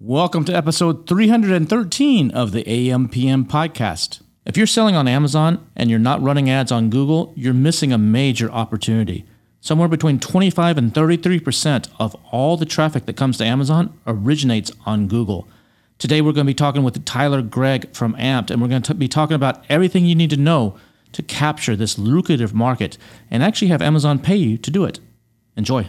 Welcome to episode 313 of the AMPM podcast. If you're selling on Amazon and you're not running ads on Google, you're missing a major opportunity. Somewhere between 25 and 33% of all the traffic that comes to Amazon originates on Google. Today, we're going to be talking with Tyler Gregg from Ampd, and we're going to be talking about everything you need to know to capture this lucrative market and actually have Amazon pay you to do it. Enjoy.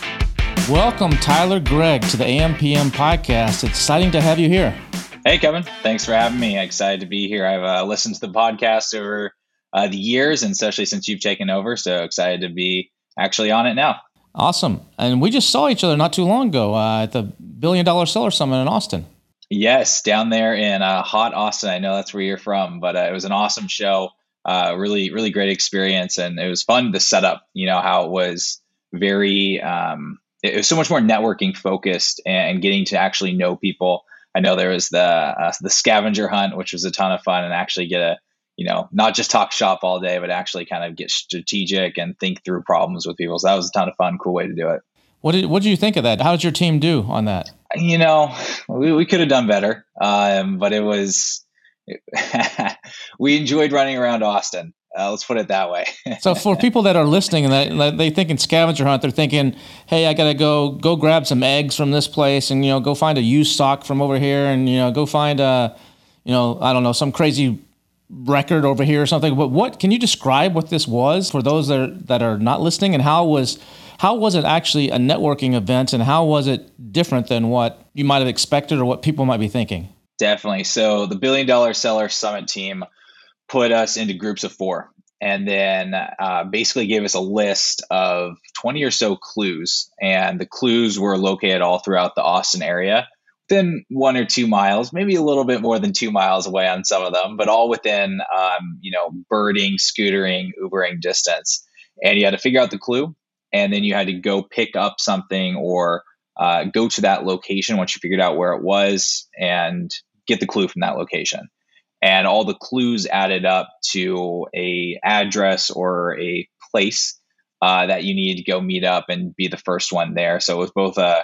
Welcome, Tyler Gregg, to the AMPM podcast. It's exciting to have you here. Hey, Kevin. Thanks for having me. Excited to be here. I've uh, listened to the podcast over uh, the years, and especially since you've taken over. So excited to be actually on it now. Awesome. And we just saw each other not too long ago uh, at the Billion Dollar Seller Summit in Austin. Yes, down there in uh, hot Austin. I know that's where you're from, but uh, it was an awesome show. Uh, really, really great experience, and it was fun to set up. You know how it was very um, it was so much more networking focused and getting to actually know people. I know there was the uh, the scavenger hunt, which was a ton of fun, and actually get a you know not just talk shop all day, but actually kind of get strategic and think through problems with people. So that was a ton of fun, cool way to do it. What did what did you think of that? How did your team do on that? You know, we, we could have done better, um, but it was we enjoyed running around Austin. Uh, let's put it that way. so for people that are listening and that they think in scavenger hunt, they're thinking, "Hey, I gotta go go grab some eggs from this place, and you know, go find a used sock from over here, and you know, go find a, you know, I don't know, some crazy record over here or something." But what can you describe what this was for those that are, that are not listening, and how was how was it actually a networking event, and how was it different than what you might have expected or what people might be thinking? Definitely. So the Billion Dollar Seller Summit team put us into groups of four and then uh, basically gave us a list of 20 or so clues. And the clues were located all throughout the Austin area, within one or two miles, maybe a little bit more than two miles away on some of them, but all within, um, you know, birding, scootering, Ubering distance. And you had to figure out the clue, and then you had to go pick up something or uh, go to that location once you figured out where it was and get the clue from that location and all the clues added up to a address or a place uh, that you need to go meet up and be the first one there. So it was both a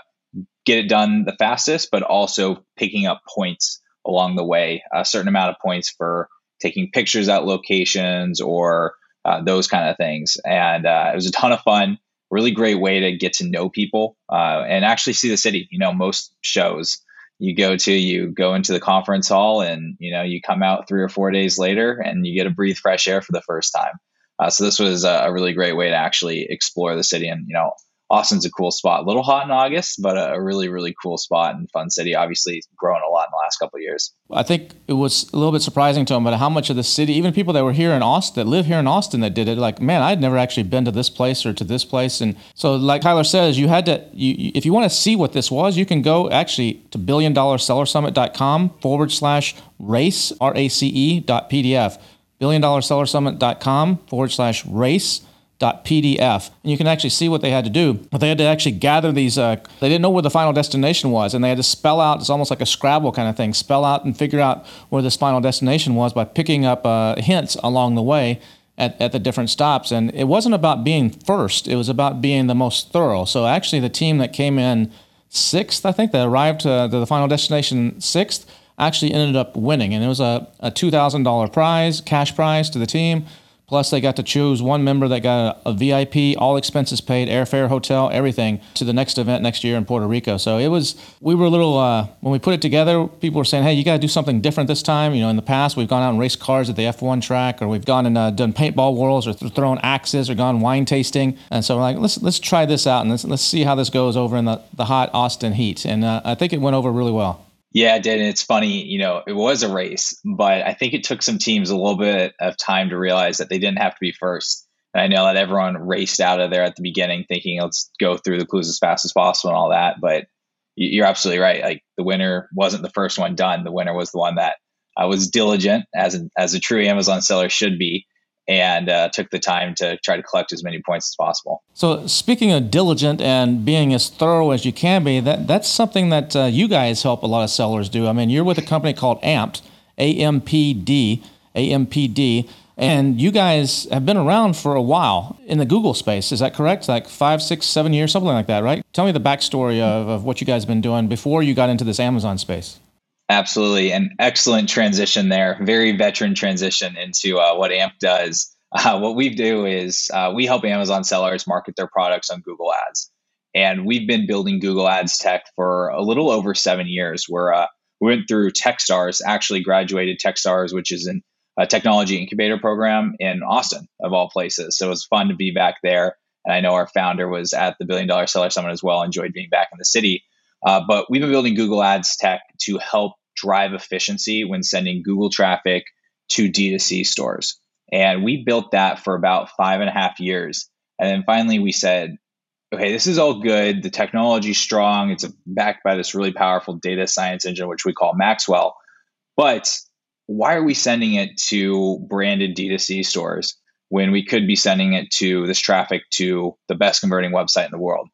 get it done the fastest, but also picking up points along the way, a certain amount of points for taking pictures at locations or uh, those kind of things. And uh, it was a ton of fun. Really great way to get to know people uh, and actually see the city. You know, most shows you go to you go into the conference hall and you know you come out three or four days later and you get to breathe fresh air for the first time. Uh, so this was a, a, really great way to actually explore the city and you know Austin's a cool spot. A little hot in August, but a, really, really cool spot and fun city. Obviously, grown a lot in the last couple of years. I think it was a little bit surprising to him, but how much of the city, even people that were here in Austin, that live here in Austin, that did it, like, man, I'd never actually been to this place or to this place. And so, like Tyler says, you had to, you, if you want to see what this was, you can go actually to billiondollarsellersummit.com forward slash race, R A C E dot PDF. Billiondollarsellersummit.com forward slash race .pdf and you can actually see what they had to do. But they had to actually gather these uh, they didn't know where the final destination was and they had to spell out it's almost like a scrabble kind of thing spell out and figure out where this final destination was by picking up uh, hints along the way at, at the different stops. And it wasn't about being first it was about being the most thorough. So actually the team that came in sixth i think that arrived to the final destination sixth actually ended up winning. And it was a, a $2000 prize cash prize to the team Plus, they got to choose one member that got a, a, VIP, all expenses paid, airfare, hotel, everything to the next event next year in Puerto Rico. So it was, we were a little, uh, when we put it together, people were saying, hey, you got to do something different this time. You know, in the past, we've gone out and raced cars at the F1 track, or we've gone and uh, done paintball worlds, or th- thrown axes, or gone wine tasting. And so we're like, let's, let's try this out and let's, let's see how this goes over in the, the hot Austin heat. And uh, I think it went over really well. Yeah, it did. And it's funny, you know, it was a race, but I think it took some teams a little bit of time to realize that they didn't have to be first. And I know that everyone raced out of there at the beginning thinking, let's go through the clues as fast as possible and all that. But you're absolutely right. Like the winner wasn't the first one done. The winner was the one that uh, was diligent, as as a true Amazon seller should be, and uh, took the time to try to collect as many points as possible. So, speaking of diligent and being as thorough as you can be, that that's something that uh, you guys help a lot of sellers do. I mean, you're with a company called Ampd, A M P D, A M P D. And you guys have been around for a while in the Google space. Is that correct? Like five, six, seven years, something like that, right? Tell me the backstory of, of what you guys have been doing before you got into this Amazon space. Absolutely. An excellent transition there. Very veteran transition into uh, what AMP does. Uh, what we do is uh, we help Amazon sellers market their products on Google Ads. And we've been building Google Ads tech for a little over seven years. We're, uh, we went through Techstars, actually graduated Techstars, which is an, a technology incubator program in Austin, of all places. So it was fun to be back there. And I know our founder was at the Billion Dollar Seller Summit as well, enjoyed being back in the city. Uh, but we've been building Google Ads tech to help drive efficiency when sending Google traffic to D2C stores. And we built that for about five and a half years. And then finally we said, okay, this is all good. The technology's strong. It's backed by this really powerful data science engine, which we call Maxwell. But why are we sending it to branded D2C stores when we could be sending it to this traffic to the best converting website in the world,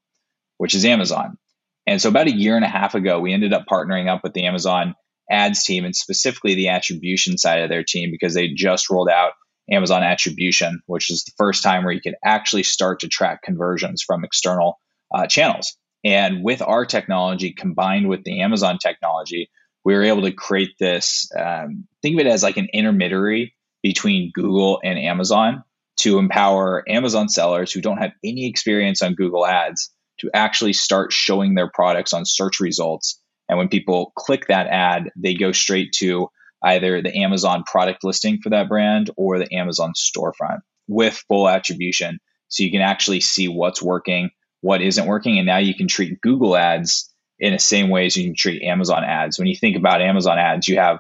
which is Amazon? And so about a year and a half ago, we ended up partnering up with the Amazon ads team and specifically the attribution side of their team because they just rolled out Amazon attribution, which is the first time where you could actually start to track conversions from external uh, channels. And with our technology combined with the Amazon technology, we were able to create this um, think of it as like an intermediary between Google and Amazon to empower Amazon sellers who don't have any experience on Google Ads to actually start showing their products on search results. And when people click that ad, they go straight to either the Amazon product listing for that brand or the Amazon storefront with full attribution. So you can actually see what's working, what isn't working. And now you can treat Google ads in the same way as you can treat Amazon ads. When you think about Amazon ads, you have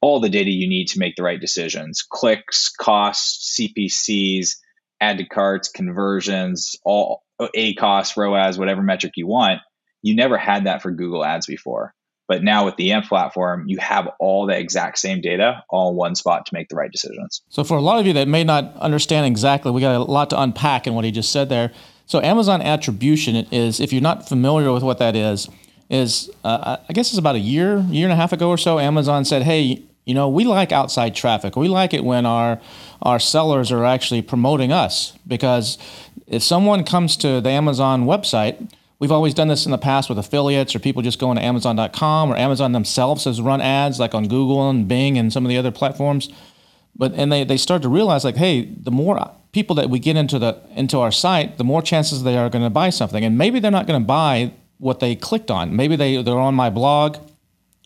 all the data you need to make the right decisions clicks, costs, CPCs, add to carts, conversions, all ACOS, ROAS, whatever metric you want. You never had that for Google ads before. But now with the AMP platform, you have all the exact same data all in one spot to make the right decisions. So, for a lot of you that may not understand exactly, we got a lot to unpack in what he just said there. So, Amazon attribution is, if you're not familiar with what that is, is uh, I guess it's about a year, year and a half ago or so. Amazon said, "Hey, you know, we like outside traffic. We like it when our our sellers are actually promoting us because if someone comes to the Amazon website." We've always done this in the past with affiliates or people just going to Amazon.com or Amazon themselves has run ads like on Google and Bing and some of the other platforms. But and they, they start to realize like, hey, the more people that we get into the into our site, the more chances they are going to buy something. And maybe they're not going to buy what they clicked on. Maybe they, they're on my blog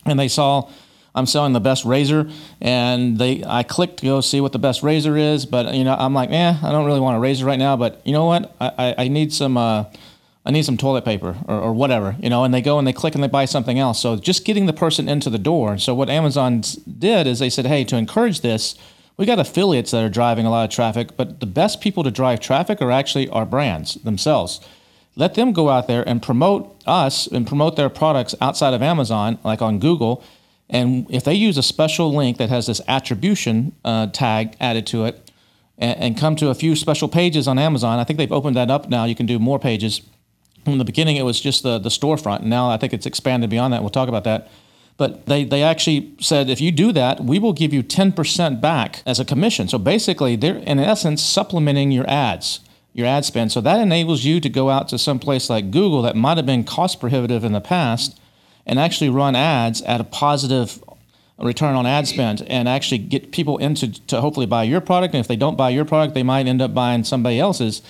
and they saw I'm selling the best razor, and they I clicked to go see what the best razor is, but you know I'm like, eh, I don't really want a razor right now, but you know what, I, I, I need some uh, I need some toilet paper or, or whatever, you know, and they go and they click and they buy something else. So just getting the person into the door. So what Amazon did is they said, hey, to encourage this, we got affiliates that are driving a lot of traffic, but the best people to drive traffic are actually our brands themselves. Let them go out there and promote us and promote their products outside of Amazon, like on Google. And if they use a special link that has this attribution uh, tag added to it, and, and come to a few special pages on Amazon, I think they've opened that up now. You can do more pages in the beginning, it was just the, the storefront. Now I think it's expanded beyond that. We'll talk about that. But they, they actually said if you do that, we will give you 10% back as a commission. So basically, they're in essence supplementing your ads, your ad spend. So that enables you to go out to some place like Google that might have been cost prohibitive in the past and actually run ads at a positive return on ad spend and actually get people into to hopefully buy your product. And if they don't buy your product, they might end up buying somebody else's.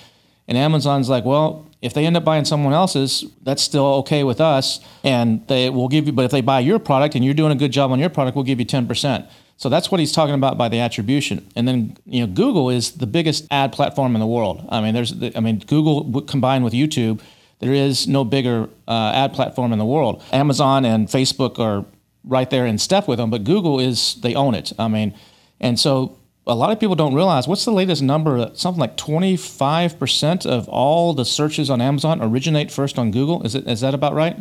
And Amazon's like, well, if they end up buying someone else's, that's still okay with us, and they will give you. But if they buy your product and you're doing a good job on your product, we'll give you ten percent. So that's what he's talking about by the attribution. And then you know, Google is the biggest ad platform in the world. I mean, there's, I mean, Google combined with YouTube, there is no bigger uh, ad platform in the world. Amazon and Facebook are right there in step with them, but Google is they own it. I mean, and so a lot of people don't realize what's the latest number something like 25% of all the searches on amazon originate first on google is it is that about right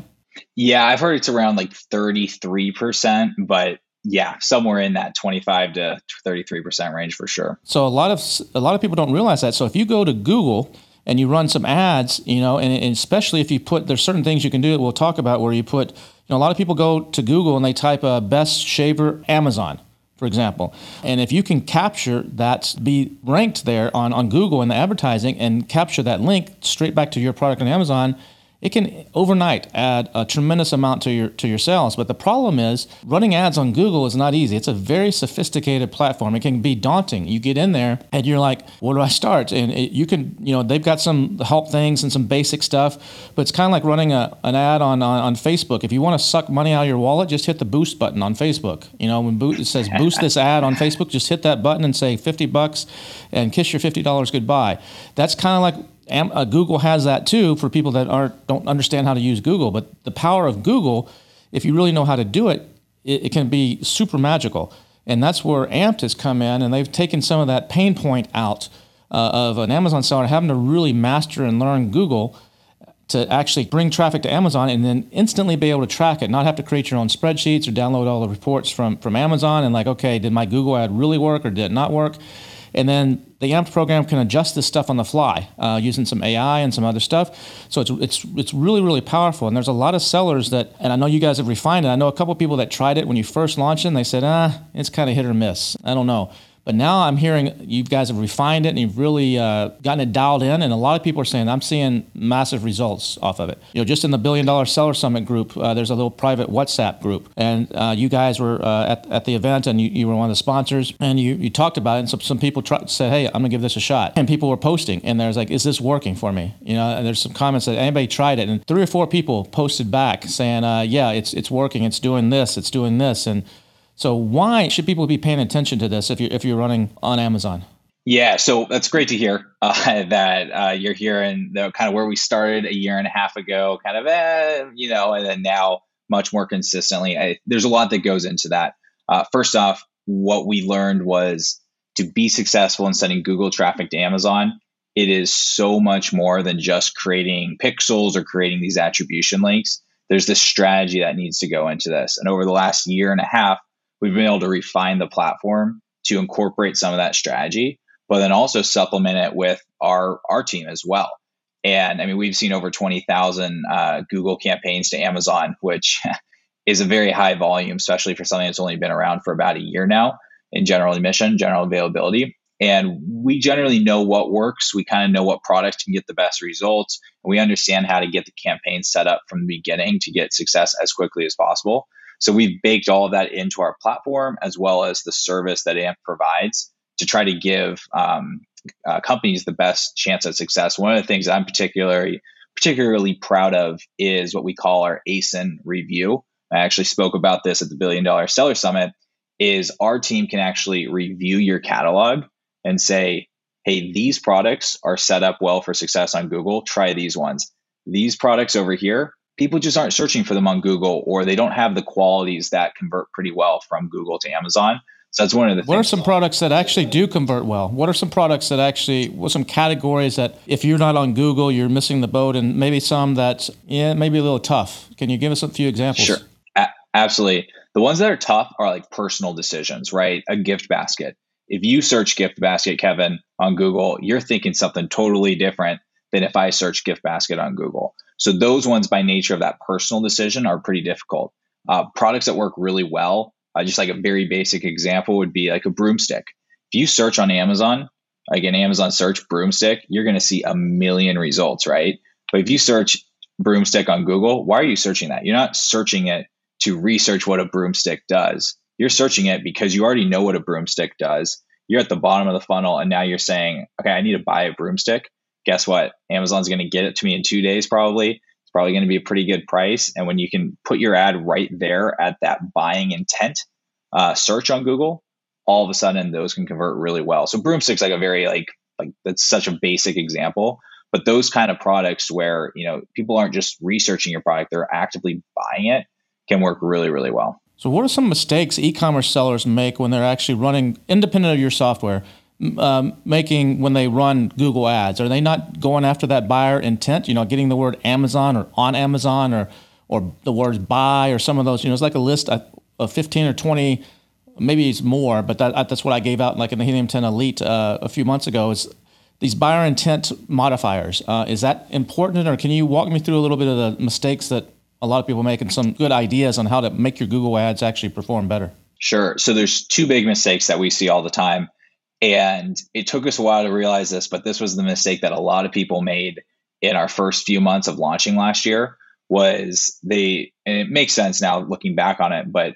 Yeah, I've heard it's around like 33%, but yeah, somewhere in that 25 to 33% range for sure. So a lot of a lot of people don't realize that. So if you go to Google and you run some ads, you know, and, and especially if you put there's certain things you can do that we'll talk about where you put, you know, a lot of people go to Google and they type a best shaver Amazon for example. And if you can capture that, be ranked there on, on Google in the advertising and capture that link straight back to your product on Amazon, it can overnight add a tremendous amount to your to your sales. But the problem is running ads on Google is not easy. It's a very sophisticated platform. It can be daunting. You get in there and you're like, where do I start? And it, you can, you know, they've got some help things and some basic stuff, but it's kind of like running a, an ad on, on, on Facebook. If you want to suck money out of your wallet, just hit the boost button on Facebook. You know, when it says boost this ad on Facebook, just hit that button and say 50 bucks and kiss your $50 goodbye. That's kind of like uh, Google has that too for people that aren't don't understand how to use Google. But the power of Google, if you really know how to do it, it, it can be super magical. And that's where Ampd has come in, and they've taken some of that pain point out uh, of an Amazon seller having to really master and learn Google to actually bring traffic to Amazon and then instantly be able to track it, not have to create your own spreadsheets or download all the reports from, from Amazon and like, okay, did my Google ad really work or did it not work? And then the AMP program can adjust this stuff on the fly uh, using some AI and some other stuff. So it's, it's, it's really, really powerful. And there's a lot of sellers that, and I know you guys have refined it. I know a couple people that tried it when you first launched it and they said, ah, it's kind of hit or miss. I don't know. But now I'm hearing you guys have refined it and you've really uh, gotten it dialed in. And a lot of people are saying I'm seeing massive results off of it. You know, just in the Billion Dollar Seller Summit group, uh, there's a little private WhatsApp group, and uh, you guys were uh, at, at the event and you, you, were one of the sponsors, and you, you talked about it. And so some people said, "Hey, I'm gonna give this a shot," and people were posting, and there's like, "Is this working for me?" You know, and there's some comments that anybody tried it, and three or four people posted back saying, uh, "Yeah, it's it's working. It's doing this. It's doing this," and so why should people be paying attention to this if you're if you're running on Amazon? Yeah, so that's great to hear uh, that uh, you're hearing the kind of where we started a year and a half ago, kind of, eh, you know, and then now much more consistently. I, there's a lot that goes into that. Uh, first off, what we learned was to be successful in sending Google traffic to Amazon, it is so much more than just creating pixels or creating these attribution links. There's this strategy that needs to go into this. And over the last year and a half, we've been able to refine the platform to incorporate some of that strategy, but then also supplement it with our our team as well. And I mean, we've seen over twenty thousand uh, Google campaigns to Amazon, which is a very high volume, especially for something that's only been around for about a year now in general admission, general availability. And we generally know what works. We kind of know what products can get the best results. We understand how to get the campaign set up from the beginning to get success as quickly as possible. So we've baked all of that into our platform as well as the service that AMP provides to try to give um, uh, companies the best chance at success. One of the things I'm particularly particularly proud of is what we call our ASIN review. I actually spoke about this at the Billion Dollar Seller Summit. Is our team can actually review your catalog and say, "Hey, these products are set up well for success on Google. Try these ones. These products over here people just aren't searching for them on Google or they don't have the qualities that convert pretty well from Google to Amazon. So that's one of the What are some products that actually do convert well? What are some products that actually, what some categories that if you're not on Google, you're missing the boat and maybe some that, yeah, maybe a little tough. Can you give us a few examples? Sure. A- absolutely. The ones that are tough are like personal decisions, right? A gift basket. If you search gift basket, Kevin, on Google, you're thinking something totally different than if I search gift basket on Google. So those ones, by nature of that personal decision, are pretty difficult. Uh, products that work really well, uh, just like a very basic example, would be like a broomstick. If you search on Amazon, like an Amazon search broomstick, you're going to see a million results, right? But if you search broomstick on Google, why are you searching that? You're not searching it to research what a broomstick does. You're searching it because you already know what a broomstick does. You're at the bottom of the funnel, and now you're saying, okay, I need to buy a broomstick guess what? Amazon's going to get it to me in two days, probably. It's probably going to be a pretty good price. And when you can put your ad right there at that buying intent uh, search on Google, all of a sudden those can convert really well. So broomstick's like a very like like that's such a basic example. But those kind of products where you know people aren't just researching your product, they're actively buying it, can work really really well. So, what are some mistakes e-commerce sellers make when they're actually running independent of your software? Um, making when they run Google ads? Are they not going after that buyer intent? You know, getting the word Amazon or on Amazon or or the words buy or some of those. You know, it's like a list of 15 or 20, maybe it's more, but that, that's what I gave out like in the Helium 10 Elite uh, a few months ago. Is these buyer intent modifiers? Uh, is that important, or can you walk me through a little bit of the mistakes that a lot of people make and some good ideas on how to make your Google ads actually perform better? Sure. So there's two big mistakes that we see all the time. And it took us a while to realize this, but this was the mistake that a lot of people made in our first few months of launching last year was they and it makes sense now looking back on it, but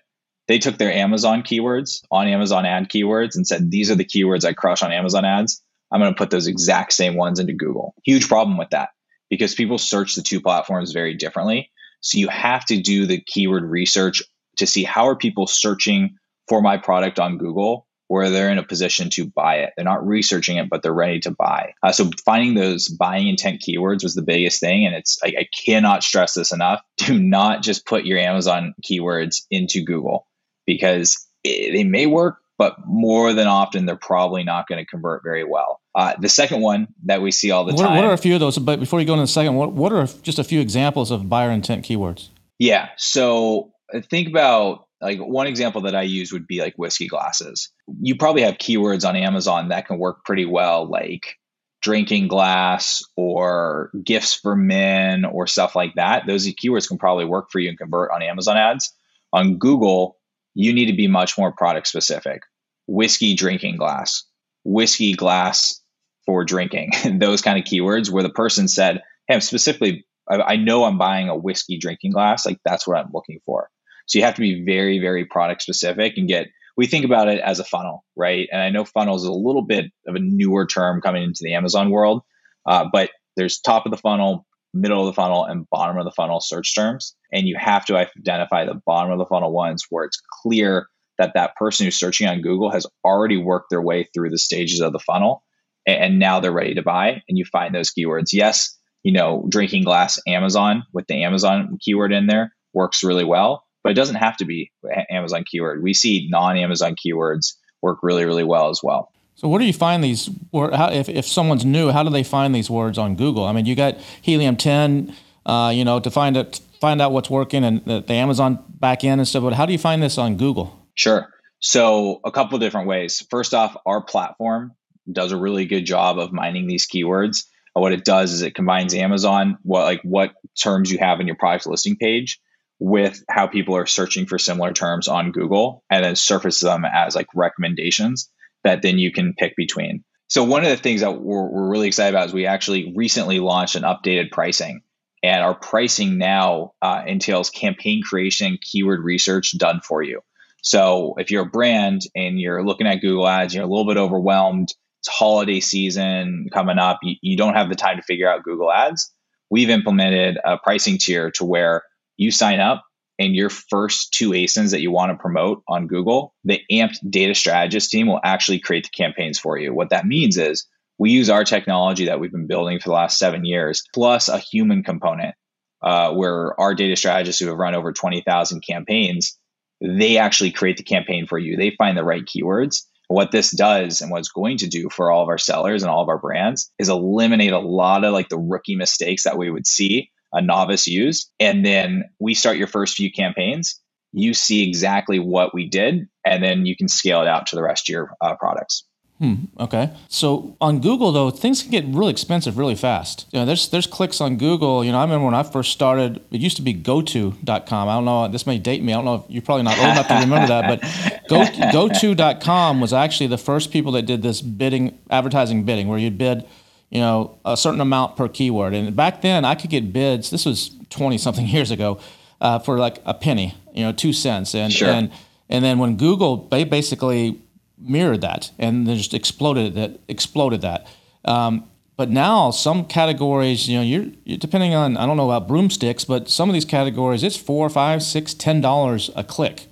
they took their Amazon keywords on Amazon ad keywords and said, these are the keywords I crush on Amazon ads. I'm going to put those exact same ones into Google. Huge problem with that because people search the two platforms very differently. So you have to do the keyword research to see how are people searching for my product on Google where they're in a position to buy it. They're not researching it, but they're ready to buy. Uh, so finding those buying intent keywords was the biggest thing. And it's, I, I cannot stress this enough. Do not just put your Amazon keywords into Google because it, they may work, but more than often, they're probably not going to convert very well. Uh, the second one that we see all the what, time. What are a few of those? But before you go into the second, what, what are just a few examples of buyer intent keywords? Yeah. So uh, think about like one example that I use would be like whiskey glasses. You probably have keywords on Amazon that can work pretty well, like drinking glass or gifts for men or stuff like that. Those keywords can probably work for you and convert on Amazon ads. On Google, you need to be much more product specific. Whiskey drinking glass, whiskey glass for drinking, those kind of keywords where the person said, Hey, I'm specifically, I, I know I'm buying a whiskey drinking glass. Like that's what I'm looking for. So you have to be very, very product specific and get, we think about it as a funnel, right? And I know funnels is a little bit of a newer term coming into the Amazon world, uh, but there's top of the funnel, middle of the funnel, and bottom of the funnel search terms. And you have to identify the bottom of the funnel ones where it's clear that that person who's searching on Google has already worked their way through the stages of the funnel and now they're ready to buy. And you find those keywords. Yes, you know, drinking glass Amazon with the Amazon keyword in there works really well but it doesn't have to be Amazon keyword. We see non-Amazon keywords work really, really well as well. So where do you find these? Or how, if, if someone's new, how do they find these words on Google? I mean, you got Helium 10, uh, you know, to find it, find out what's working and the, the Amazon backend and stuff. But how do you find this on Google? Sure. So a couple of different ways. First off, our platform does a really good job of mining these keywords. What it does is it combines Amazon, what like what terms you have in your product listing page, with how people are searching for similar terms on Google and then surface them as like recommendations that then you can pick between. So one of the things that we're, we're really excited about is we actually recently launched an updated pricing and our pricing now uh, entails campaign creation keyword research done for you. So if you're a brand and you're looking at Google ads, you're a little bit overwhelmed, it's holiday season coming up, you, you don't have the time to figure out Google ads. We've implemented a pricing tier to where you sign up and your first two ASINs that you want to promote on Google, the AMP data strategist team will actually create the campaigns for you. What that means is we use our technology that we've been building for the last seven years, plus a human component, uh, where our data strategists who have run over 20,000 campaigns, they actually create the campaign for you. They find the right keywords. What this does and what it's going to do for all of our sellers and all of our brands is eliminate a lot of like the rookie mistakes that we would see a novice use. And then we start your first few campaigns. You see exactly what we did, and then you can scale it out to the rest of your uh, products. Hmm, okay. So on Google though, things can get really expensive really fast. You know, there's there's clicks on Google. You know, I remember when I first started, it used to be goto.com. I don't know, this may date me. I don't know if you're probably not old enough to remember that, but go goto.com was actually the first people that did this bidding advertising bidding where you'd bid you know, a certain amount per keyword. And back then, I could get bids. This was twenty something years ago, uh, for like a penny, you know, two cents. And sure. and and then when Google, they basically mirrored that and they just exploded that exploded that. Um, but now some categories, you know, you're, you're, depending on I don't know about broomsticks, but some of these categories, it's four, five, six, ten dollars a click.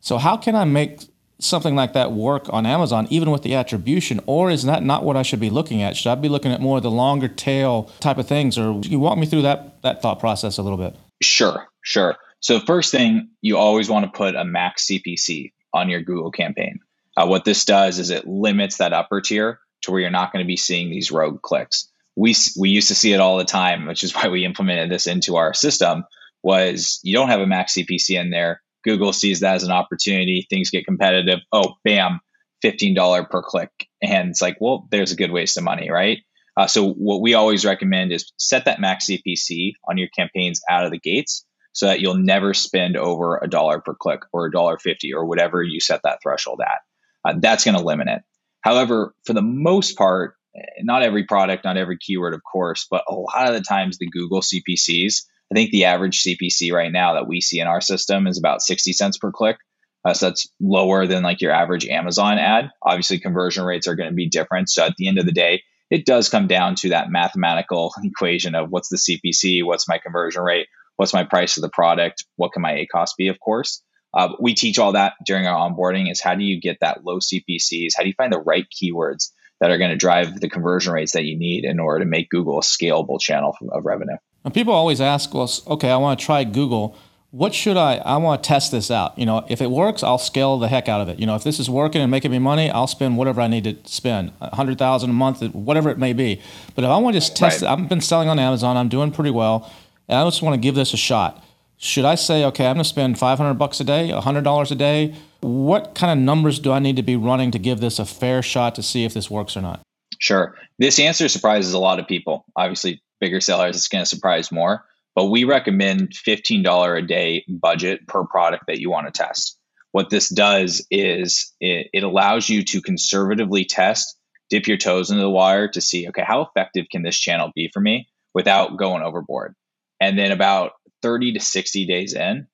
So how can I make something like that work on Amazon, even with the attribution, or is that not what I should be looking at? Should I be looking at more of the longer tail type of things, or you walk me through that that thought process a little bit? Sure, sure. So first thing, you always want to put a max CPC on your Google campaign. Uh, what this does is it limits that upper tier to where you're not going to be seeing these rogue clicks. We we used to see it all the time, which is why we implemented this into our system. was you don't have a max CPC in there. Google sees that as an opportunity. Things get competitive. Oh, bam, $15 per click. And it's like, well, there's a good waste of money, right? Uh, so what we always recommend is set that max CPC on your campaigns out of the gates so that you'll never spend over a dollar per click or a dollar fifty or whatever you set that threshold at. Uh, that's going to limit it. However, for the most part, eh, not every product, not every keyword, of course, but a lot of the times the Google CPCs, I think the average CPC right now that we see in our system is about 60 cents per click. Uh, so that's lower than like your average Amazon ad. Obviously, conversion rates are going to be different. So at the end of the day, it does come down to that mathematical equation of what's the CPC, what's my conversion rate, what's my price of the product, what can my ACOS be, of course. Uh, we teach all that during our onboarding is how do you get that low CPCs? How do you find the right keywords that are going to drive the conversion rates that you need in order to make Google a scalable channel of revenue? And people always ask, well, okay, I want to try Google what should I? I want to test this out. You know, if it works, I'll scale the heck out of it. You know, if this is working and making me money, I'll spend whatever I need to spend, a hundred thousand a month, whatever it may be. But if I want to just test right. it, I've been selling on Amazon. I'm doing pretty well, and I just want to give this a shot. Should I say, okay, I'm going to spend 500 bucks a day, $100 a day? What kind of numbers do I need to be running to give this a fair shot to see if this works or not? Sure. This answer surprises a lot of people. Obviously, bigger sellers, it's going to surprise more but we recommend $15 a day budget per product that you want to test. What this does is it, it allows you to conservatively test, dip your toes into the water to see, okay, how effective can this channel be for me without going overboard? And then about 30 to 60 days in,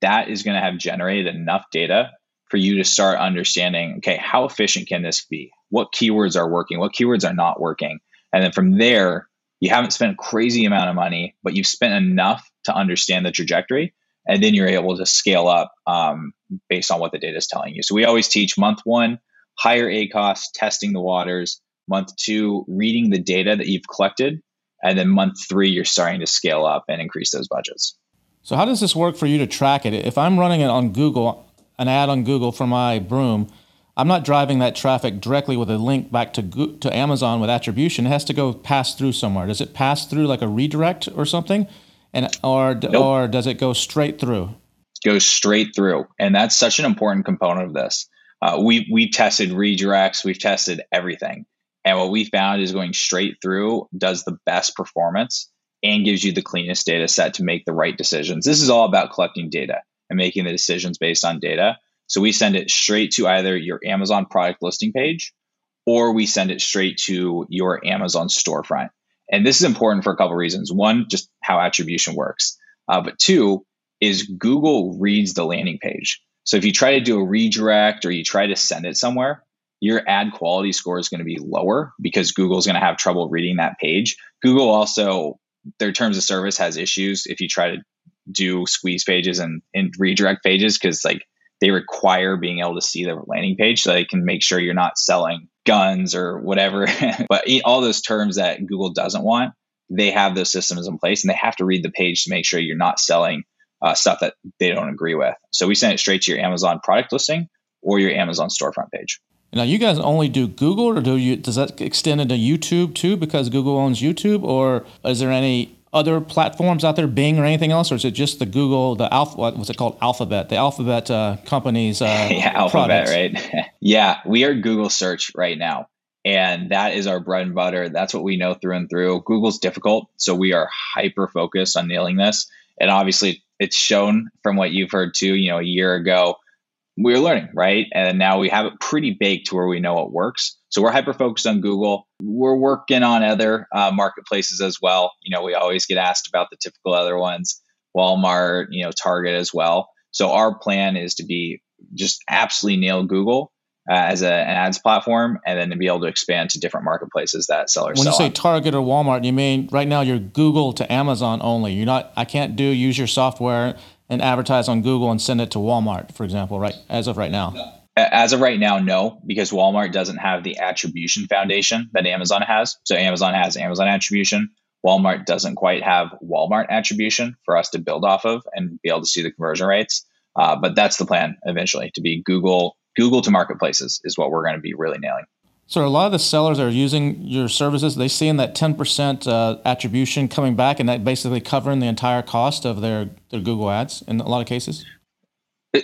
that is going to have generated enough data for you to start understanding, okay, how efficient can this be? What keywords are working? What keywords are not working? And then from there, you haven't spent a crazy amount of money, but you've spent enough to understand the trajectory. And then you're able to scale up um, based on what the data is telling you. So we always teach month one, higher A costs, testing the waters. Month two, reading the data that you've collected. And then month three, you're starting to scale up and increase those budgets. So, how does this work for you to track it? If I'm running it on Google, an ad on Google for my broom, I'm not driving that traffic directly with a link back to to Amazon with attribution. It has to go pass through somewhere. Does it pass through like a redirect or something, and or nope. or does it go straight through? Goes straight through, and that's such an important component of this. Uh, we we tested redirects, we've tested everything, and what we found is going straight through does the best performance and gives you the cleanest data set to make the right decisions. This is all about collecting data and making the decisions based on data. So we send it straight to either your Amazon product listing page or we send it straight to your Amazon storefront. And this is important for a couple of reasons. One, just how attribution works. Uh, but two, is Google reads the landing page. So if you try to do a redirect or you try to send it somewhere, your ad quality score is going to be lower because Google's going to have trouble reading that page. Google also, their terms of service has issues if you try to do squeeze pages and, and redirect pages because like they require being able to see the landing page so they can make sure you're not selling guns or whatever. but all those terms that Google doesn't want, they have those systems in place and they have to read the page to make sure you're not selling uh, stuff that they don't agree with. So we send it straight to your Amazon product listing or your Amazon storefront page. Now, you guys only do Google, or do you? Does that extend into YouTube too? Because Google owns YouTube, or is there any other platforms out there, Bing or anything else, or is it just the Google, the Alpha, what's it called, Alphabet, the Alphabet uh, companies? Uh, yeah, Alphabet, right? yeah, we are Google search right now, and that is our bread and butter. That's what we know through and through. Google's difficult, so we are hyper focused on nailing this, and obviously, it's shown from what you've heard too. You know, a year ago, we were learning, right? And now we have it pretty baked to where we know it works. So we're hyper focused on Google. We're working on other uh, marketplaces as well. You know, we always get asked about the typical other ones, Walmart, you know, Target as well. So our plan is to be just absolutely nail Google uh, as a, an ads platform, and then to be able to expand to different marketplaces that sellers. When you say on. Target or Walmart, you mean right now you're Google to Amazon only. You're not. I can't do use your software and advertise on Google and send it to Walmart, for example, right as of right now? As of right now, no, because Walmart doesn't have the attribution foundation that Amazon has. So Amazon has Amazon attribution. Walmart doesn't quite have Walmart attribution for us to build off of and be able to see the conversion rates. Uh, but that's the plan eventually to be Google Google to marketplaces is what we're going to be really nailing. So a lot of the sellers that are using your services, they seeing that 10% uh, attribution coming back and that basically covering the entire cost of their, their Google ads in a lot of cases?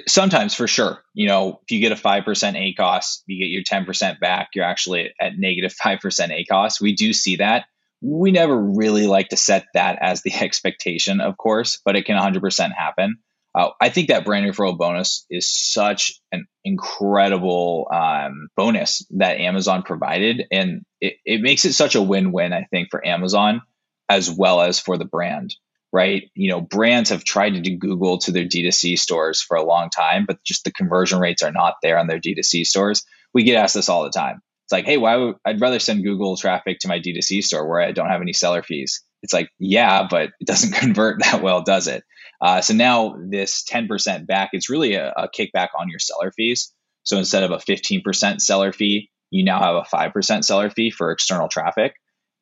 Sometimes for sure. You know, if you get a 5% ACOS, you get your 10% back, you're actually at negative 5% ACOS. We do see that. We never really like to set that as the expectation, of course, but it can 100% happen. Uh, I think that brand referral bonus is such an incredible um, bonus that Amazon provided. And it, it makes it such a win win, I think, for Amazon as well as for the brand, right? You know, brands have tried to do Google to their D2C stores for a long time, but just the conversion rates are not there on their D2C stores. We get asked this all the time. It's like, hey, why would I'd rather send Google traffic to my D2C store where I don't have any seller fees? It's like, yeah, but it doesn't convert that well, does it? Uh, so now this 10% back, it's really a, a, kickback on your seller fees. So instead of a 15% seller fee, you now have a 5% seller fee for external traffic.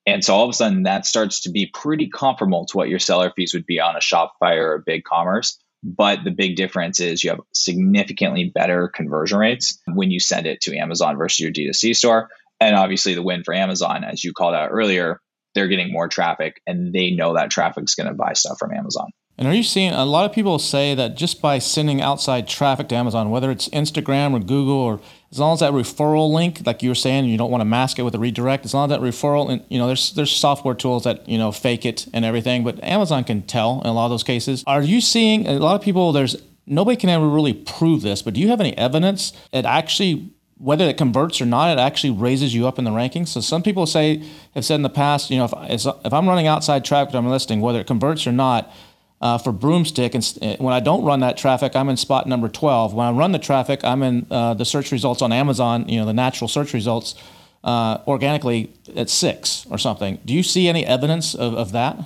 And so all of a sudden that starts to be pretty comparable to what your seller fees would be on a Shopify or a BigCommerce. But the big difference is you have significantly better conversion rates when you send it to Amazon versus your D2C store. And obviously, the win for Amazon, as you called out earlier, they're getting more traffic and they know that traffic's going to buy stuff from Amazon. And are you seeing a lot of people say that just by sending outside traffic to Amazon, whether it's Instagram or Google, or as long as that referral link, like you were saying, you don't want to mask it with a redirect. As long as that referral, and you know, there's there's software tools that you know fake it and everything, but Amazon can tell in a lot of those cases. Are you seeing a lot of people? There's nobody can ever really prove this, but do you have any evidence it actually whether it converts or not, it actually raises you up in the rankings. So some people say have said in the past, you know, if if I'm running outside traffic I'm listing, whether it converts or not, uh, for Broomstick. And uh, when I don't run that traffic, I'm in spot number 12. When I run the traffic, I'm in uh, the search results on Amazon, you know, the natural search results uh, organically at six or something. Do you see any evidence of, of that?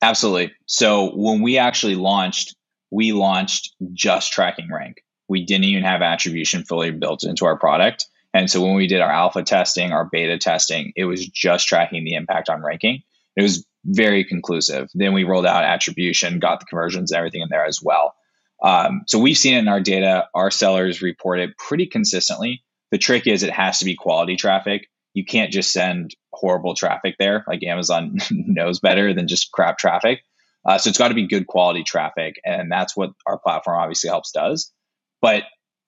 Absolutely. So when we actually launched, we launched just tracking rank. We didn't even have attribution fully built into our product. And so when we did our alpha testing, our beta testing, it was just tracking the impact on ranking. It was very conclusive. Then we rolled out attribution, got the conversions and everything in there as well. Um, so we've seen it in our data. Our sellers report it pretty consistently. The trick is it has to be quality traffic. You can't just send horrible traffic there. Like Amazon knows better than just crap traffic. Uh, so it's got to be good quality traffic, and that's what our platform obviously helps does. But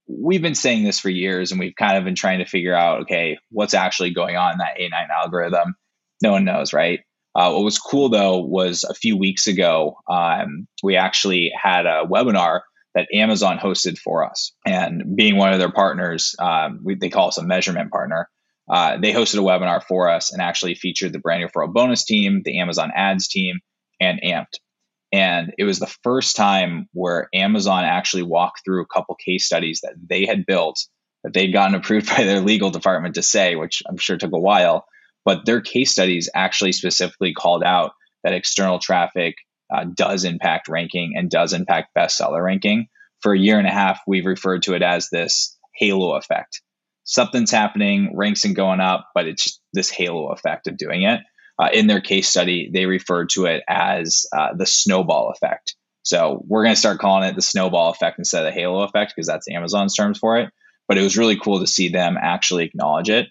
we've been saying this for years, and we've kind of been trying to figure out, okay, what's actually going on in that A9 algorithm. No one knows, right? Uh, what was cool though was a few weeks ago, um, we actually had a webinar that Amazon hosted for us. And being one of their partners, um, we, they call us a measurement partner. Uh, they hosted a webinar for us and actually featured the brand new referral bonus team, the Amazon ads team, and Ampd. And it was the first time where Amazon actually walked through a couple case studies that they had built that they'd gotten approved by their legal department to say, which I'm sure took a while but their case studies actually specifically called out that external traffic uh, does impact ranking and does impact bestseller ranking. For a year and a half, we've referred to it as this halo effect. Something's happening, ranks and going up, but it's this halo effect of doing it. Uh, in their case study, they referred to it as uh, the snowball effect. So we're going to start calling it the snowball effect instead of the halo effect because that's Amazon's terms for it. But it was really cool to see them actually acknowledge it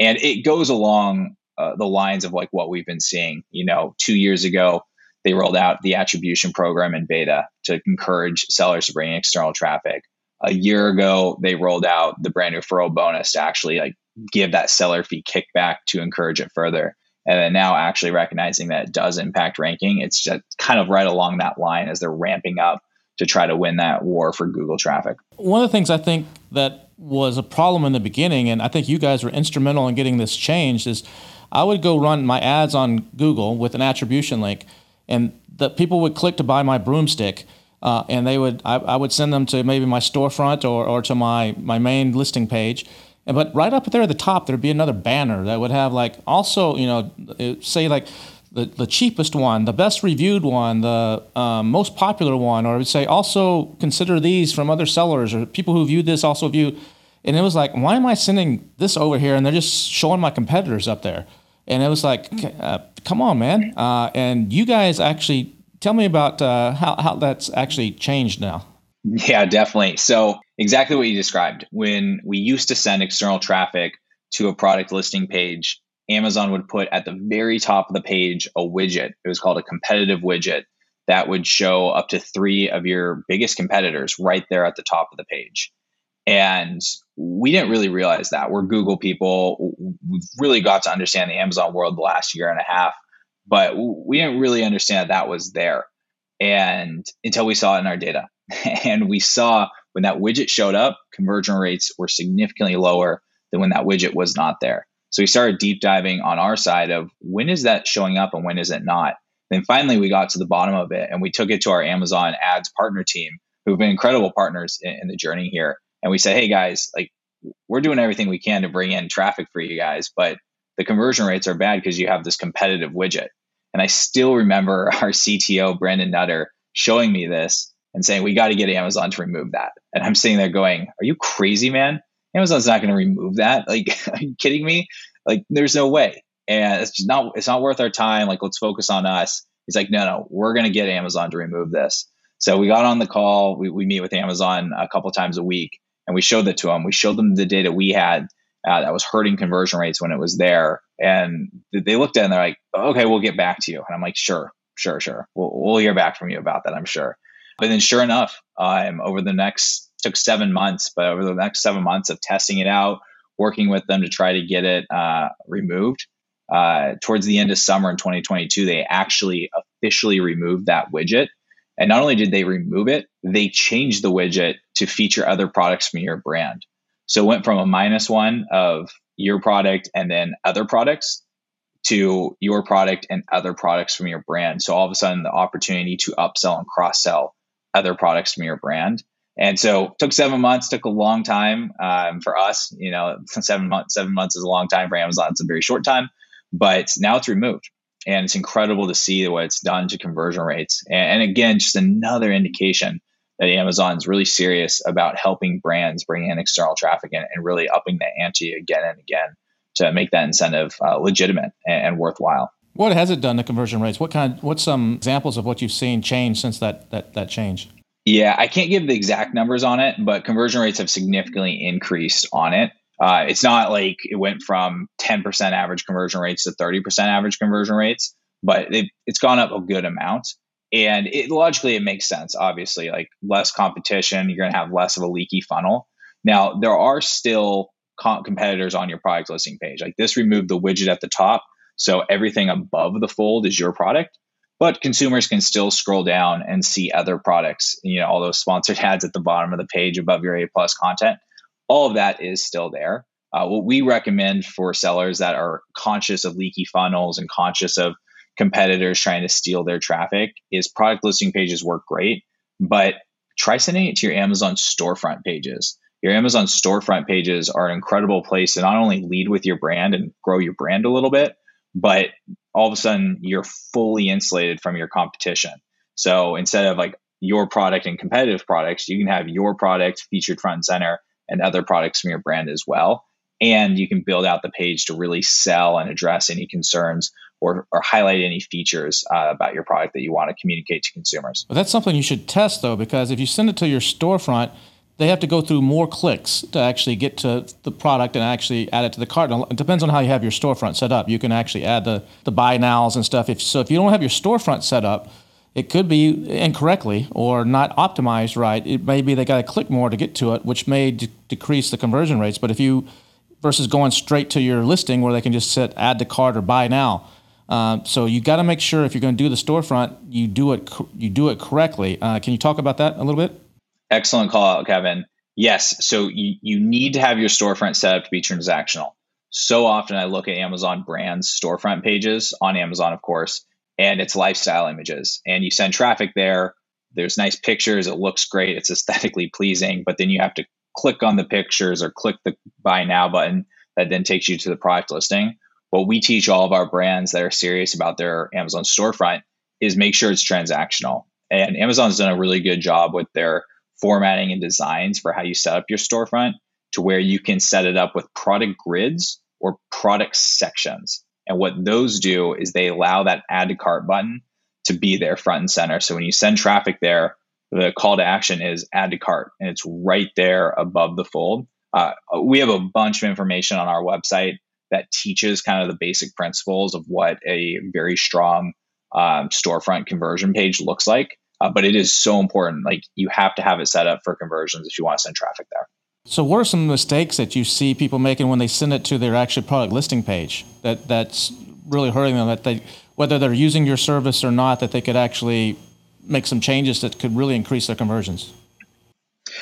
and it goes along uh, the lines of like what we've been seeing. You know, two years ago they rolled out the attribution program in beta to encourage sellers to bring in external traffic. A year ago they rolled out the brand referral bonus to actually like give that seller fee kickback to encourage it further. And then now actually recognizing that it does impact ranking, it's just kind of right along that line as they're ramping up to try to win that war for Google traffic. One of the things I think that was a problem in the beginning, and I think you guys were instrumental in getting this changed, is I would go run my ads on Google with an attribution link, and the people would click to buy my broomstick. Uh, and they would I, I, would send them to maybe my storefront or, or to my, my main listing page but right up there at the top there'd be another banner that would have like also you know say like the, the cheapest one, the best reviewed one, the um, most popular one, or I would say also consider these from other sellers or people who viewed this also view. And it was like, why am I sending this over here? And they're just showing my competitors up there. And it was like, uh, come on, man. Uh, and you guys actually tell me about uh, how, how that's actually changed now. Yeah, definitely. So, exactly what you described. When we used to send external traffic to a product listing page, Amazon would put at the very top of the page a widget. It was called a competitive widget that would show up to three of your biggest competitors right there at the top of the page. And we didn't really realize that. We're Google people. We've really got to understand the Amazon world the last year and a half, but we didn't really understand that, that was there. And until we saw it in our data. and we saw when that widget showed up, conversion rates were significantly lower than when that widget was not there. So we started deep diving on our side of when is that showing up and when is it not? Then finally we got to the bottom of it and we took it to our Amazon ads partner team who've been incredible partners in, in the journey here. And we said, hey guys, like we're doing everything we can to bring in traffic for you guys, but the conversion rates are bad because you have this competitive widget. And I still remember our CTO, Brandon Nutter, showing me this and saying, we got to get Amazon to remove that. And I'm sitting there going, are you crazy, man? Amazon's not going to remove that. Like, are you kidding me? Like, there's no way. And it's just not, it's not worth our time. Like, let's focus on us. He's like, no, no, we're going to get Amazon to remove this. So we got on the call. We, we meet with Amazon a couple times a week and we showed that to them. We showed them the data we had uh, that was hurting conversion rates when it was there. And they looked at it and they're like, okay, we'll get back to you. And I'm like, sure, sure, sure. We'll, we'll hear back from you about that, I'm sure. But then sure enough, um, over the next, took seven months, but over the next seven months of testing it out, working with them to try to get it uh, removed, uh, towards the end of summer in 2022, they actually officially removed that widget. And not only did they remove it, they changed the widget to feature other products from your brand. So it went from a minus one of your product and then other products to your product and other products from your brand. So all of a sudden, the opportunity to upsell and cross sell other products from your brand. And so took seven months, took a long time um, for us. You know, seven months, seven months is a long time for Amazon. It's a very short time, but now it's removed. And it's incredible to see what it's done to conversion rates. And, and again, just another indication that Amazon is really serious about helping brands bring in external traffic and, and really upping the ante again and again to make that incentive uh, legitimate and, and worthwhile. What has it done to conversion rates? What kind? What's some examples of what you've seen change since that that that change? Yeah, I can't give the exact numbers on it, but conversion rates have significantly increased on it. Uh, it's not like it went from 10% average conversion rates to 30% average conversion rates, but it, it's gone up a good amount. And it, logically, it makes sense. Obviously, like less competition, you're going to have less of a leaky funnel. Now, there are still competitors on your product listing page. Like this removed the widget at the top, so everything above the fold is your product. But consumers can still scroll down and see other products. You know, all those sponsored ads at the bottom of the page above your A plus content. All of that is still there. Uh, what we recommend for sellers that are conscious of leaky funnels and conscious of competitors trying to steal their traffic is product listing pages work great, but try sending it to your Amazon storefront pages your Amazon storefront pages are an incredible place to not only lead with your brand and grow your brand a little bit, but all of a sudden you're fully insulated from your competition. So instead of like your product and competitive products, you can have your product featured front and center and other products from your brand as well. And you can build out the page to really sell and address any concerns or, or highlight any features uh, about your product that you want to communicate to consumers. But that's something you should test though, because if you send it to your storefront, they have to go through more clicks to actually get to the product and actually add it to the cart. It depends on how you have your storefront set up. You can actually add the, the buy nows and stuff. If, so if you don't have your storefront set up, it could be incorrectly or not optimized right. It may be they got to click more to get to it, which may decrease the conversion rates. But if you versus going straight to your listing where they can just set add to cart or buy now. Uh, so you got to make sure if you're going to do the storefront, you do it you do it correctly. Uh, can you talk about that a little bit? Excellent call out, Kevin. Yes. So you, you need to have your storefront set up to be transactional. So often I look at Amazon brands storefront pages on Amazon, of course, and it's lifestyle images. And you send traffic there. There's nice pictures. It looks great. It's aesthetically pleasing. But then you have to click on the pictures or click the buy now button that then takes you to the product listing. What we teach all of our brands that are serious about their Amazon storefront is make sure it's transactional. And Amazon's done a really good job with their formatting and designs for how you set up your storefront to where you can set it up with product grids or product sections. And what those do is they allow that add to cart button to be there front and center. So when you send traffic there, the call to action is add to cart and it's right there above the fold. Uh, we have a bunch of information on our website that teaches kind of the basic principles of what a very strong um, storefront conversion page looks like. Uh, but it is so important. Like you have to have it set up for conversions if you want to send traffic there. So, what are some mistakes that you see people making when they send it to their actual product listing page that that's really hurting them? That they, whether they're using your service or not, that they could actually make some changes that could really increase their conversions.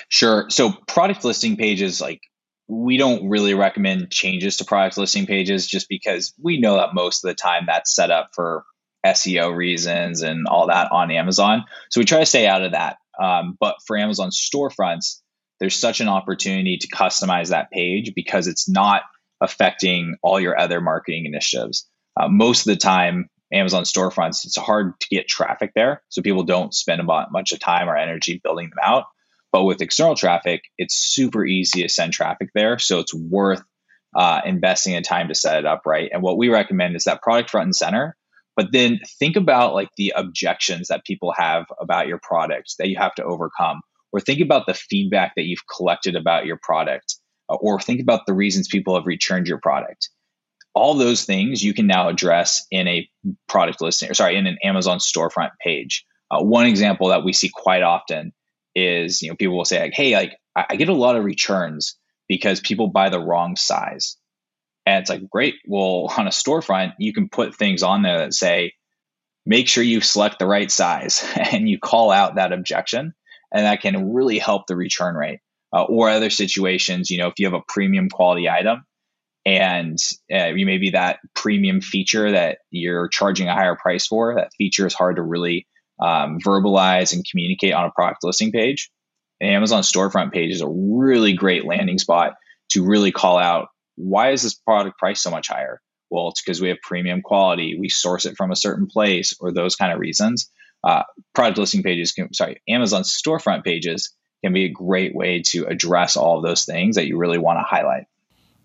Sure. So, product listing pages, like we don't really recommend changes to product listing pages just because we know that most of the time that's set up for SEO reasons and all that on Amazon. So we try to stay out of that. Um, but for Amazon storefronts, there's such an opportunity to customize that page because it's not affecting all your other marketing initiatives. Uh, most of the time, Amazon storefronts, it's hard to get traffic there. So people don't spend a much of time or energy building them out. But with external traffic, it's super easy to send traffic there. So it's worth uh, investing in time to set it up right. And what we recommend is that product front and center but then think about like the objections that people have about your product that you have to overcome or think about the feedback that you've collected about your product uh, or think about the reasons people have returned your product. All those things you can now address in a product listing or sorry in an amazon storefront page. Uh, one example that we see quite often is you know people will say like hey like I get a lot of returns because people buy the wrong size and it's like, great. Well, on a storefront, you can put things on there that say, make sure you select the right size and you call out that objection. And that can really help the return rate. Uh, or other situations, you know, if you have a premium quality item and uh, you maybe that premium feature that you're charging a higher price for, that feature is hard to really um, verbalize and communicate on a product listing page. An Amazon storefront page is a really great landing spot to really call out why is this product price so much higher? Well, it's because we have premium quality, we source it from a certain place, or those kind of reasons. Uh, product listing pages, can, sorry, Amazon storefront pages can be a great way to address all of those things that you really want to highlight.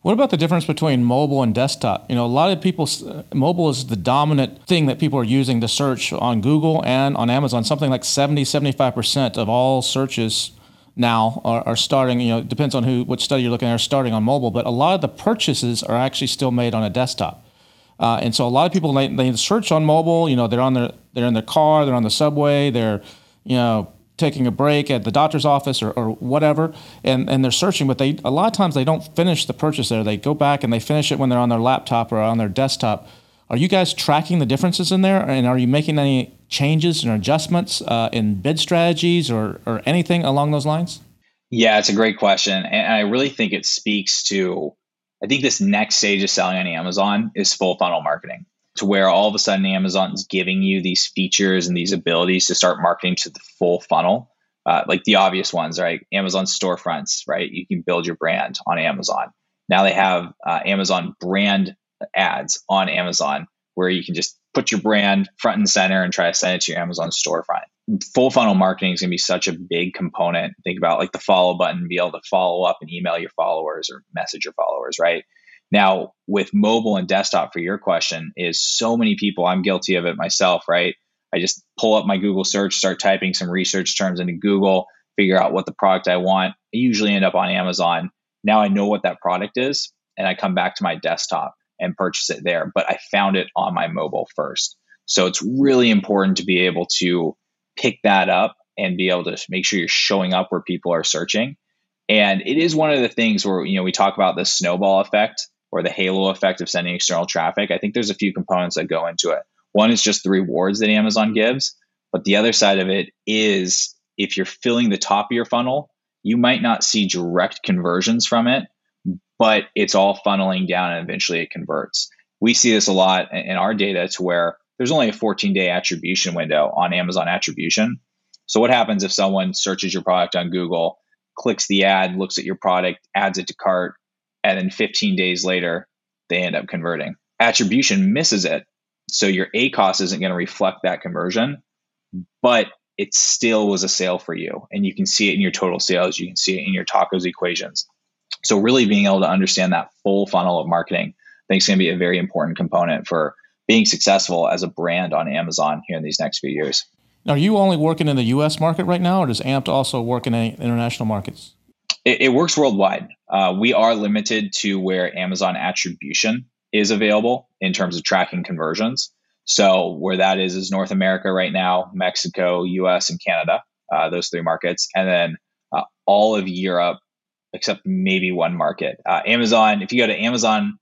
What about the difference between mobile and desktop? You know, a lot of people, mobile is the dominant thing that people are using to search on Google and on Amazon. Something like 70, 75% of all searches now are, are, starting, you know, it depends on who, what study you're looking at, are starting on mobile, but a lot of the purchases are actually still made on a desktop. Uh, and so a lot of people, they, they search on mobile, you know, they're on their, they're in their car, they're on the subway, they're, you know, taking a break at the doctor's office or, or whatever, and, and they're searching, but they, a lot of times they don't finish the purchase there. They go back and they finish it when they're on their laptop or on their desktop. Are you guys tracking the differences in there? And are you making any changes and adjustments uh, in bid strategies or, or anything along those lines? Yeah, it's a great question. And I really think it speaks to, I think this next stage of selling on Amazon is full funnel marketing to where all of a sudden Amazon's giving you these features and these abilities to start marketing to the full funnel. Uh, like the obvious ones, right? Amazon storefronts, right? You can build your brand on Amazon. Now they have uh, Amazon brand ads on Amazon where you can just put your brand front and center and try to send it to your Amazon storefront. Full funnel marketing is going to be such a big component. Think about like the follow button, be able to follow up and email your followers or message your followers, right? Now, with mobile and desktop, for your question, is so many people, I'm guilty of it myself, right? I just pull up my Google search, start typing some research terms into Google, figure out what the product I want. I usually end up on Amazon. Now I know what that product is, and I come back to my desktop and purchase it there. But I found it on my mobile first. So it's really important to be able to pick that up and be able to make sure you're showing up where people are searching. And it is one of the things where, you know, we talk about the snowball effect or the halo effect of sending external traffic. I think there's a few components that go into it. One is just the rewards that Amazon gives, but the other side of it is if you're filling the top of your funnel, you might not see direct conversions from it, but it's all funneling down and eventually it converts. We see this a lot in our data to where there's only a 14 day attribution window on Amazon attribution. So, what happens if someone searches your product on Google, clicks the ad, looks at your product, adds it to cart, and then 15 days later, they end up converting? Attribution misses it. So, your ACOS isn't going to reflect that conversion, but it still was a sale for you. And you can see it in your total sales, you can see it in your TACOS equations. So really being able to understand that full funnel of marketing, I think is going to be a very important component for being successful as a brand on Amazon here in these next few years. Are you only working in the U.S. market right now, or does Ampd also work in any international markets? It, it works worldwide. Uh, we are limited to where Amazon attribution is available in terms of tracking conversions. So where that is is North America right now, Mexico, U.S., and Canada. Uh, those three markets, and then uh, all of Europe except maybe one market. Uh, Amazon, if you go to Amazon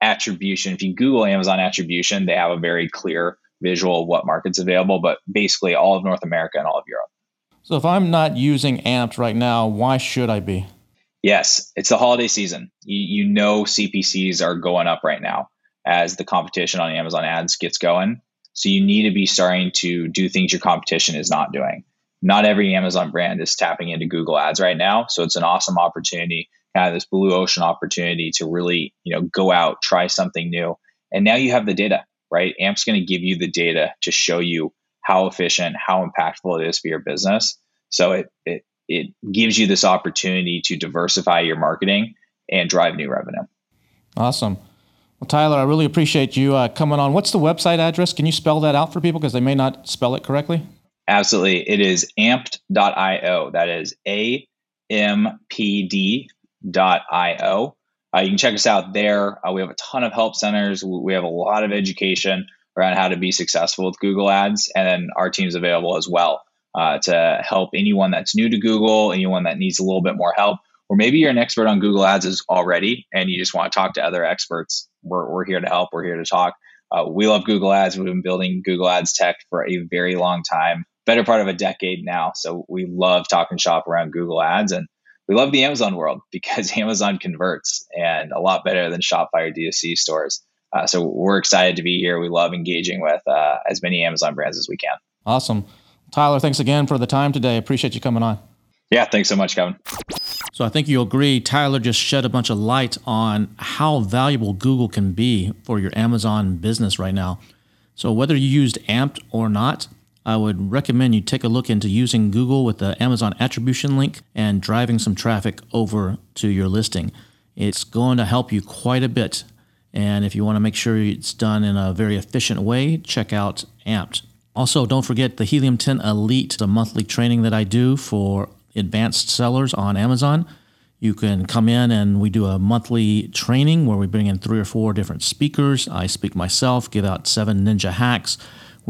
attribution, if you Google Amazon attribution, they have a very clear visual of what market's available, but basically all of North America and all of Europe. So if I'm not using Ampd right now, why should I be? Yes, it's the holiday season. You, you know CPCs are going up right now as the competition on Amazon ads gets going. So you need to be starting to do things your competition is not doing not every Amazon brand is tapping into Google Ads right now. So it's an awesome opportunity, kind of this blue ocean opportunity to really, you know, go out, try something new. And now you have the data, right? AMP's going to give you the data to show you how efficient, how impactful it is for your business. So it it it gives you this opportunity to diversify your marketing and drive new revenue. Awesome. Well, Tyler, I really appreciate you uh, coming on. What's the website address? Can you spell that out for people because they may not spell it correctly? Absolutely. It is ampd.io. That is A M P D.io. Uh, you can check us out there. Uh, we have a ton of help centers. We have a lot of education around how to be successful with Google Ads, and then our team's available as well uh, to help anyone that's new to Google, anyone that needs a little bit more help, or maybe you're an expert on Google Ads already and you just want to talk to other experts. We're, we're here to help. We're here to talk. Uh, we love Google Ads. We've been building Google Ads tech for a very long time better part of a decade now. So we love talking shop around Google Ads and we love the Amazon world because Amazon converts and a lot better than Shopify or DSC stores. Uh, so we're excited to be here. We love engaging with uh, as many Amazon brands as we can. Awesome. Tyler, thanks again for the time today. Appreciate you coming on. Yeah, thanks so much, Kevin. So I think you'll agree, Tyler just shed a bunch of light on how valuable Google can be for your Amazon business right now. So whether you used Ampd or not, I would recommend you take a look into using Google with the Amazon attribution link and driving some traffic over to your listing. It's going to help you quite a bit. And if you want to make sure it's done in a very efficient way, check out Ampd. Also, don't forget the Helium 10 Elite, the monthly training that I do for advanced sellers on Amazon. You can come in and we do a monthly training where we bring in three or four different speakers. I speak myself, give out seven ninja hacks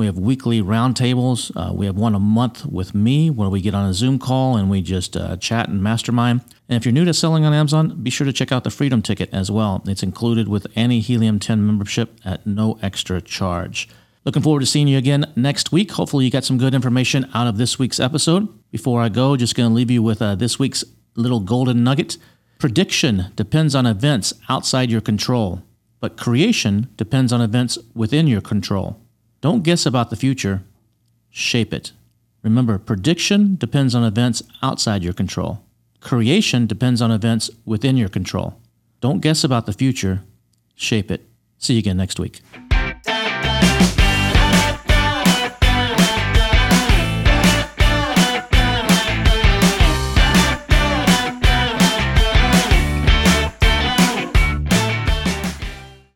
we have weekly roundtables. Uh, we have one a month with me where we get on a Zoom call and we just uh, chat and mastermind. And if you're new to selling on Amazon, be sure to check out the Freedom Ticket as well. It's included with any Helium 10 membership at no extra charge. Looking forward to seeing you again next week. Hopefully, you got some good information out of this week's episode. Before I go, just going to leave you with uh, this week's little golden nugget. Prediction depends on events outside your control, but creation depends on events within your control. Don't guess about the future, shape it. Remember, prediction depends on events outside your control. Creation depends on events within your control. Don't guess about the future, shape it. See you again next week.